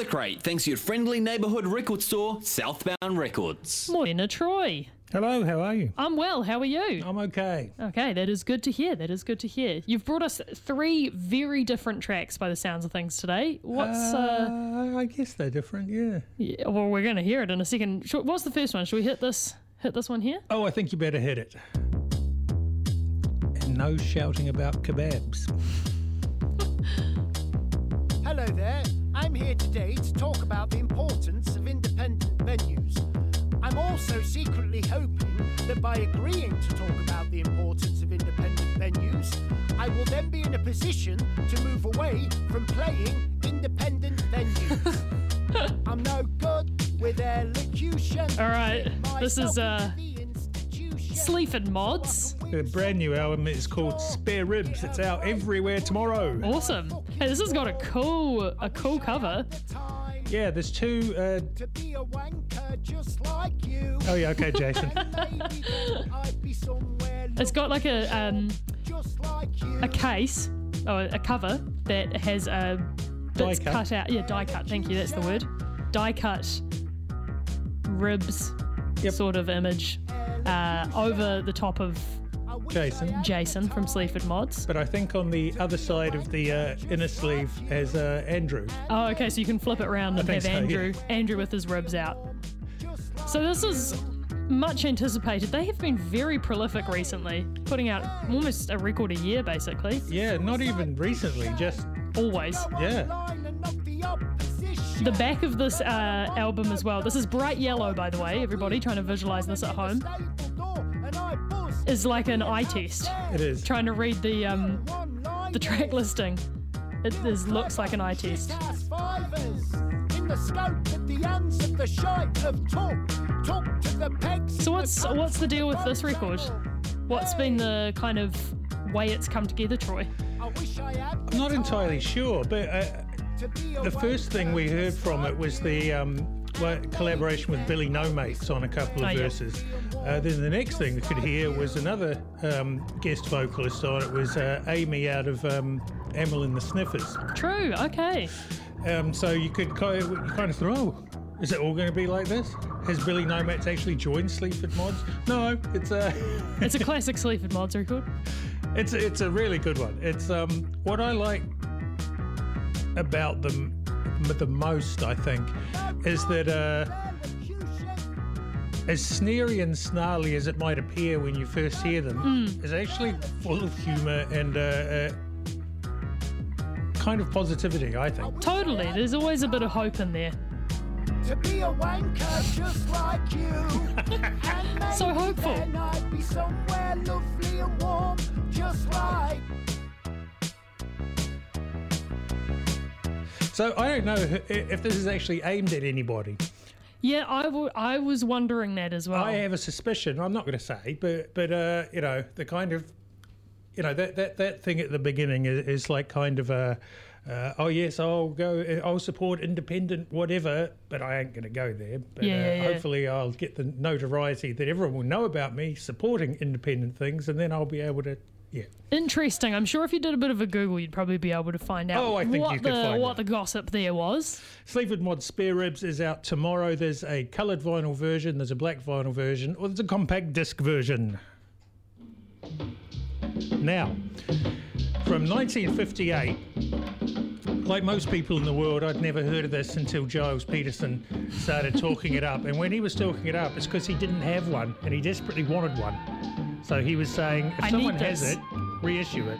the crate, thanks to your friendly neighbourhood record store, Southbound Records. Morning, Troy. Hello, how are you? I'm well. How are you? I'm okay. Okay, that is good to hear. That is good to hear. You've brought us three very different tracks by the sounds of things today. What's uh, Uh, I guess they're different, yeah. yeah, well, we're going to hear it in a second. Sh- What's the first one? Should we hit this? Hit this one here? Oh, I think you better hit it. And no shouting about kebabs. Hello there. I'm here today to talk about the importance of independent venues. I'm also secretly hoping that by agreeing to talk about the importance of independent venues, I will then be in a position to move away from playing independent venues. I'm no good with elocution. All right, this is, uh, into the institution. Sleaford Mods. The brand new album is called Spare Ribs. It's out everywhere tomorrow. Awesome. Hey, this has got a cool, a cool cover. Yeah, there's two. Uh, to be a wanker just like you. oh, yeah, okay, Jason. Maybe then I'd be somewhere It's got like a um, just like you. a case or a cover that has a bits Die cut. cut out. Yeah, die cut. Thank you. That's the word. Die cut ribs Yep. sort of image uh, over the top of Jason. Jason from Sleaford Mods. But I think on the other side of the uh, inner sleeve has uh, Andrew. Oh, okay. So you can flip it around and have so, Andrew Andrew with his ribs out. So this is much anticipated. They have been very prolific recently, putting out almost a record a year, basically. Yeah, not even recently, just, Always. yeah. Line and knock the. The back of this uh, album as well. This is bright yellow, by the way. Everybody trying to visualize this at home is like an eye test. It is. Trying to read the um, the track listing. It is, looks like an eye test. Cast fivers in the scope that the ends of the shite have took. Took to the pegs. So what's what's the deal with this record? What's been the kind of way it's come together, Troy? I wish I had I'm not entirely sure, but uh, to be a the first thing we heard from it was the um, well, collaboration with Billy Nomates on a couple of Oh, yeah. verses. Uh, then the next thing we could hear was another um, guest vocalist on it was uh, Amy out of um, Amyl and the Sniffers. True. Okay. Um, so you could kind of, you kind of thought, oh, is it all going to be like this? Has Billy Nomates actually joined Sleaford Mods? No, it's a It's a classic Sleaford Mods record. it's a, it's a really good one. It's um what I like about them the most, I think, is that uh, as sneery and snarly as it might appear when you first hear them, is actually full of humour and uh, uh, kind of positivity. I think. Totally. There's always a bit of hope in there. to be a wanker just like you. and So maybe hopeful. So I don't know if this is actually aimed at anybody. Yeah, I, w- I was wondering that as well. I have a suspicion. I'm not going to say, but but uh, you know, the kind of, you know, that that that thing at the beginning is, is like kind of a, uh, oh yes, I'll go, I'll support independent whatever, but I ain't going to go there. But Yeah, uh, yeah, yeah. hopefully, I'll get the notoriety that everyone will know about me supporting independent things, and then I'll be able to, yeah. Interesting. I'm sure if you did a bit of a Google, you'd probably be able to find out Oh, I think what the what out. the gossip there was. Sleaford Mod Spare Ribs is out tomorrow. There's a coloured vinyl version, there's a black vinyl version, or there's a compact disc version. Now, from 1958, like most people in the world, I'd never heard of this until Gilles Peterson started talking it up. And when he was talking it up, it's because he didn't have one and he desperately wanted one. So he was saying, if I someone has it, reissue it.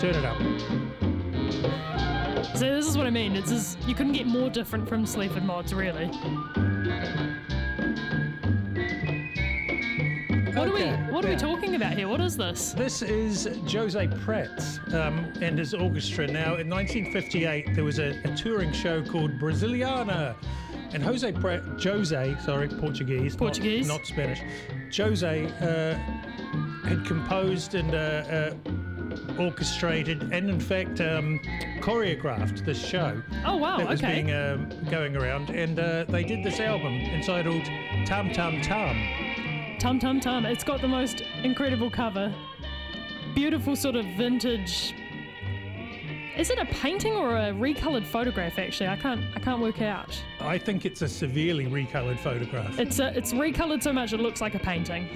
Turn it up. So this is what I mean. It's just, you couldn't get more different from Sleaford Mods, really. What are we What are we talking about here? What is this? This is Jose Prates um, and his orchestra. Now, in 1958, there was a, a touring show called Brasiliana. And Jose Prates, Jose, sorry, Portuguese, not- Portuguese. not, Spanish. Jose uh, had composed and uh, uh, orchestrated and, in fact, um, choreographed this show Oh wow. that was okay. being um, going around. And uh, they did this album entitled Tam Tam Tam. Tum Tum Tum. It's got the most incredible cover. Beautiful sort of vintage is it a painting or a recolored photograph? Actually, I can't I can't work out. I think it's a severely recolored photograph. It's a, it's recolored so much it looks like a painting,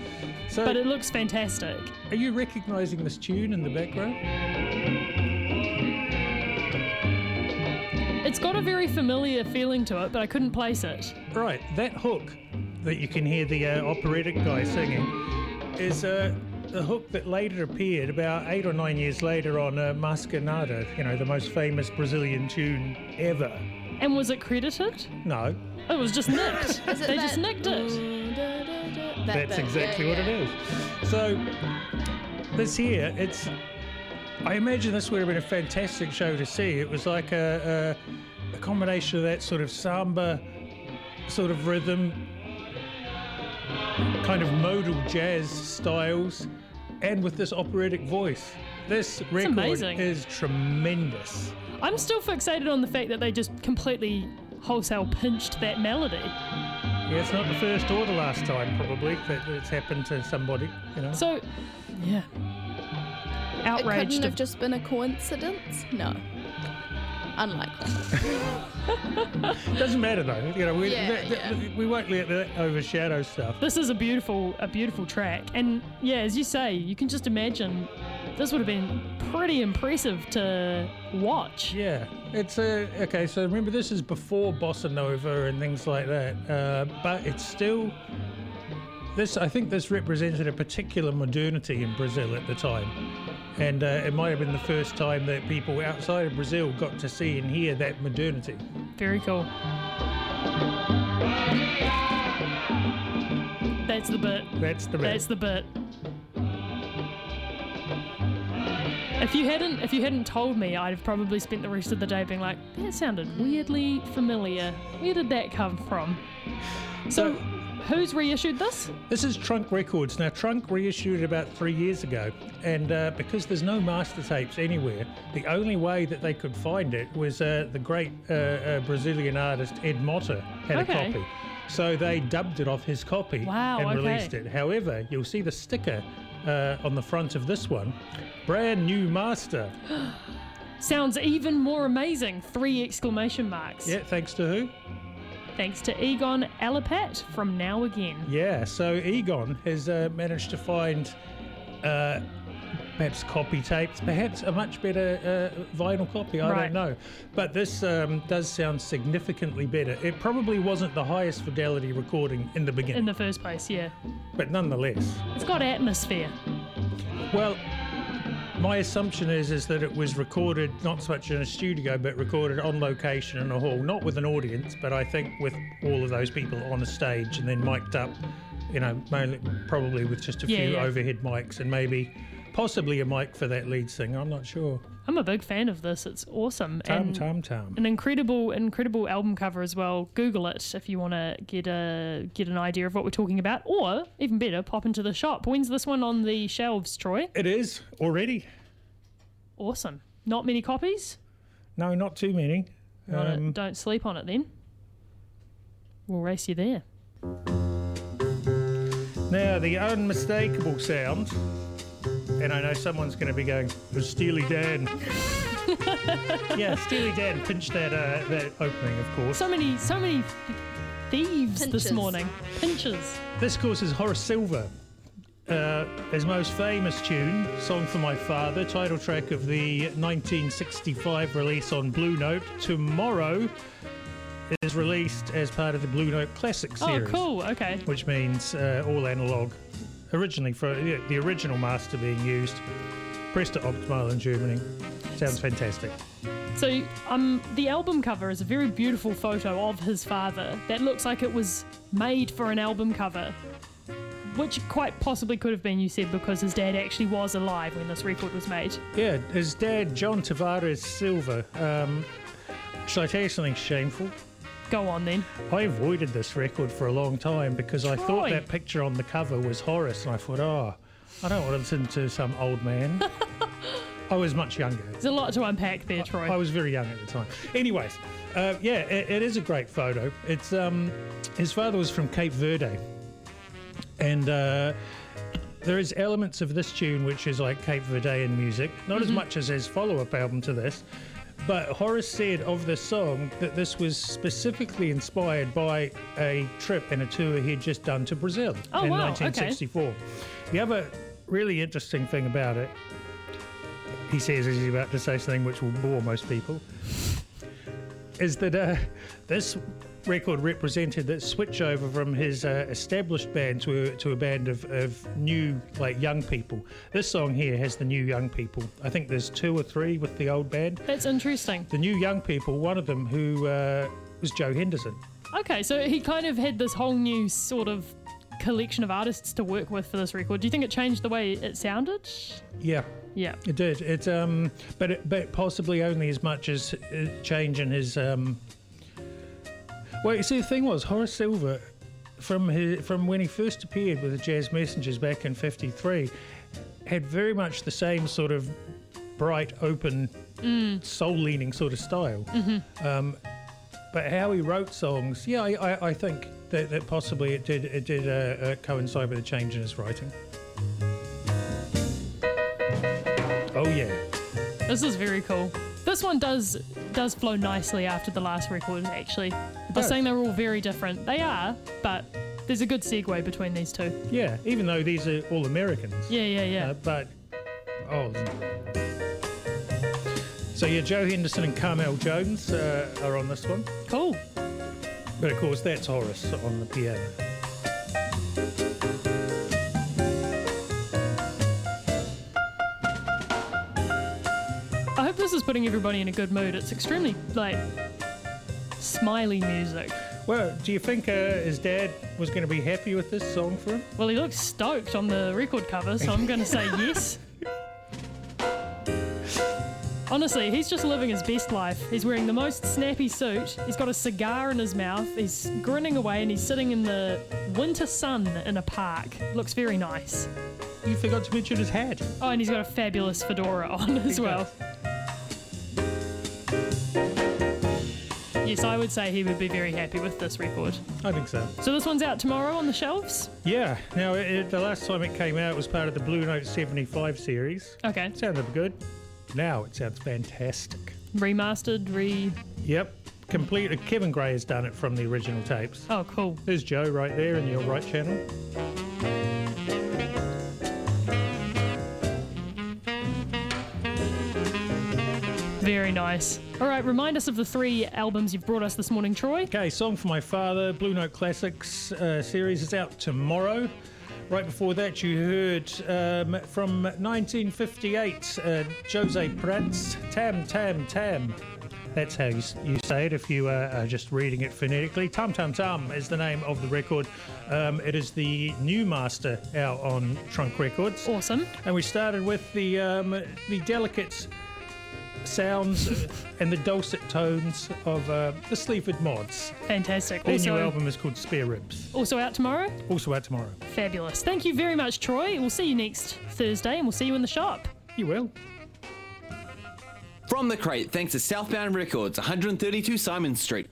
So, but it looks fantastic. are you recognizing this tune in the background? It's got a very familiar feeling to it, but I couldn't place it. Right, that hook that you can hear the uh, operatic guy singing is uh, the hook that later appeared about eight or nine years later on uh, Mas Que Nada, you know, the most famous Brazilian tune ever. And was it credited? No, It was just nicked. They that- just nicked it. Mm, da, da, da, that that's bit, exactly yeah, what it is. So, this here, it's. I imagine this would have been a fantastic show to see. It was like a, a, a combination of that sort of samba sort of rhythm, kind of modal jazz styles, and with this operatic voice. This record amazing. is tremendous. I'm still fixated on the fact that they just completely wholesale pinched that melody. Yeah, it's not the first or the last time, probably, that it's happened to somebody, you know. So, yeah. It couldn't have just been a coincidence. No. Unlikely. Doesn't matter though. You know, we, Yeah, that- that- yeah. we won't let that overshadow stuff. This is a beautiful, a beautiful track, and yeah, as you say, you can just imagine this would have been pretty impressive to watch. Yeah, it's a okay. So remember, this is before bossa nova and things like that, uh, but it's still. This I think this represented a particular modernity in Brazil at the time, and uh, it might have been the first time that people outside of Brazil got to see and hear that modernity. Very cool. That's the bit. That's the bit. That's the bit. If you hadn't, if you hadn't told me, I'd have probably spent the rest of the day being like, "That sounded weirdly familiar. Where did that come from?" So, who's reissued this? This is Trunk Records. Now, Trunk reissued it about three years ago, and uh, because there's no master tapes anywhere, the only way that they could find it was uh, the great uh, uh, Brazilian artist Ed Motta had Okay. a copy. So they dubbed it off his copy Wow, and okay. released it. However, you'll see the sticker uh, on the front of this one brand new master. Sounds even more amazing. Three exclamation marks. Yeah, thanks to who? Thanks to Egon Alapatt from Now Again. Yeah, so Egon has uh, managed to find uh, perhaps copy tapes, perhaps a much better uh, vinyl copy. I Right. don't know, but this um, does sound significantly better. It probably wasn't the highest fidelity recording in the beginning, In the first place, yeah. but nonetheless. It's got atmosphere. Well, my assumption is is that it was recorded not so much in a studio, but recorded on location in a hall, not with an audience, but I think with all of those people on a stage and then mic'd up, you know, mainly, probably with just a Yeah, few yeah. overhead mics and maybe possibly a mic for that lead singer. I'm not sure. I'm a big fan of this. It's awesome. Tum and tum tum. an incredible, incredible album cover as well. Google it if you want to get a get an idea of what we're talking about, or even better, pop into the shop. When's this one on the shelves, Troy? It is already. Awesome. Not many copies. No, not too many. Not a- Um, don't sleep on it then. We'll race you there. Now, the unmistakable sound, and I know someone's going to be going, "It was Steely Dan." yeah, Steely Dan pinched that uh, that opening, of course. So many, so many th- thieves this morning. Pinches. This, of course, is Horace Silver. Uh, his most famous tune, Song for My Father, title track of the 1965 release on Blue Note. Tomorrow is released as part of the Blue Note Classic series. Oh, cool. Okay. which means uh, all analog. Originally, for yeah, the original master being used, pressed at Optimal in Germany. Sounds fantastic. So, um, the album cover is a very beautiful photo of his father that looks like it was made for an album cover, which quite possibly could have been, you said, because his dad actually was alive when this record was made. Yeah, his dad, John Tavares Silva. Um, shall I tell you something shameful? Go on then. I avoided this record for a long time because I thought that picture on the cover was Horace, and I thought, oh, I don't want to listen to some old man. I was much younger. There's a lot to unpack there, Troy. I was very young at the time. Anyways, uh, yeah, it, it is a great photo. It's um, his father was from Cape Verde, and uh, there is elements of this tune which is like Cape Verdean music, not as much as his follow-up album to this. But Horace said of the song that this was specifically inspired by a trip and a tour he'd just done to Brazil Oh, in wow, okay. 1964. The other really interesting thing about it, he says as he's about to say something which will bore most people, is that uh, this record represented that switch over from his uh, established band to a, to a band of, of new, like young people. This song here has the new young people. I think there's two or three with the old band. That's interesting. The new young people, one of them who uh, was Joe Henderson. Okay, so he kind of had this whole new sort of collection of artists to work with for this record. Do you think it changed the way it sounded? Yeah, Yeah. it did. It um, but it, but possibly only as much as change in his um. Well, you see, the thing was Horace Silver, from his, from when he first appeared with the Jazz Messengers back in '53, had very much the same sort of bright, open, soul-leaning sort of style. Um, but how he wrote songs, yeah, I, I, I think that, that possibly it did it did uh, uh, coincide with a change in his writing. Oh yeah. This is very cool. This one does does flow nicely after the last record, actually. They're does. saying they're all very different. They are, but there's a good segue between these two. Yeah, even though these are all Americans. Yeah, yeah, yeah. Uh, but, oh. So, yeah, Joe Henderson and Carmell Jones uh, are on this one. cool. But of course, that's Horace on the piano. I hope this is putting everybody in a good mood. It's extremely, like, smiley music. Well, do you think uh, his dad was going to be happy with this song for him? Well, he looks stoked on the record cover, so I'm going to say yes. Honestly, he's just living his best life. He's wearing the most snappy suit. He's got a cigar in his mouth. He's grinning away and he's sitting in the winter sun in a park. Looks very nice. You forgot to mention his hat. Oh, and he's got a fabulous fedora on as well. Yes, I would say he would be very happy with this record. I think so. So this one's out tomorrow on the shelves? Yeah. Now, it, it- the last time it came out, it was part of the Blue Note 75 series. Okay. It Sounded good. Now it sounds fantastic. Remastered, re. Yep. Complete. Uh, Kevin Gray has done it from the original tapes. Oh, cool. There's Joe right there in your right channel. Very nice. All right, remind us of the three albums you've brought us this morning, Troy. Okay, Song for My Father, Blue Note Classics uh, series is out tomorrow. Right before that, you heard um, from 1958 uh, Jose Prates, Tam Tam Tam. That's how you, you say it if you uh, are just reading it phonetically. Tam Tam Tam is the name of the record. Um, it is the new master out on Trunk Records. Awesome. And we started with the um, the delicate sounds and the dulcet tones of uh, the Sleaford Mods. Fantastic. Their new Also, album is called Spare Ribs. also out tomorrow? Also out tomorrow. Fabulous. Thank you very much, Troy. We'll see you next Thursday and we'll see you in the shop. You will. From the crate, thanks to Southbound Records, 132 Simon Street.